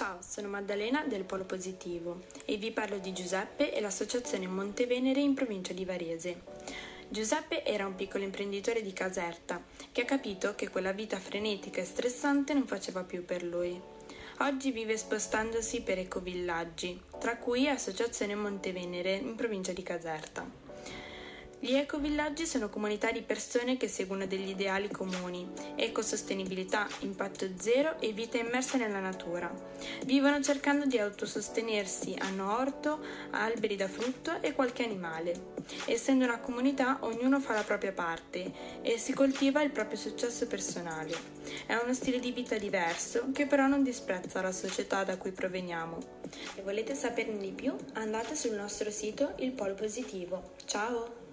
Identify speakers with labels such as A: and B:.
A: Ciao, sono Maddalena del Polo Positivo e vi parlo di Giuseppe e l'associazione Montevenere in provincia di Varese. Giuseppe era un piccolo imprenditore di Caserta che ha capito che quella vita frenetica e stressante non faceva più per lui. Oggi vive spostandosi per ecovillaggi, tra cui Associazione Montevenere in provincia di Caserta. Gli ecovillaggi sono comunità di persone che seguono degli ideali comuni, ecosostenibilità, impatto zero e vita immersa nella natura. Vivono cercando di autosostenersi, hanno orto, alberi da frutto e qualche animale. Essendo una comunità, ognuno fa la propria parte e si coltiva il proprio successo personale. È uno stile di vita diverso che però non disprezza la società da cui proveniamo. Se volete saperne di più, andate sul nostro sito Il Polo Positivo. Ciao!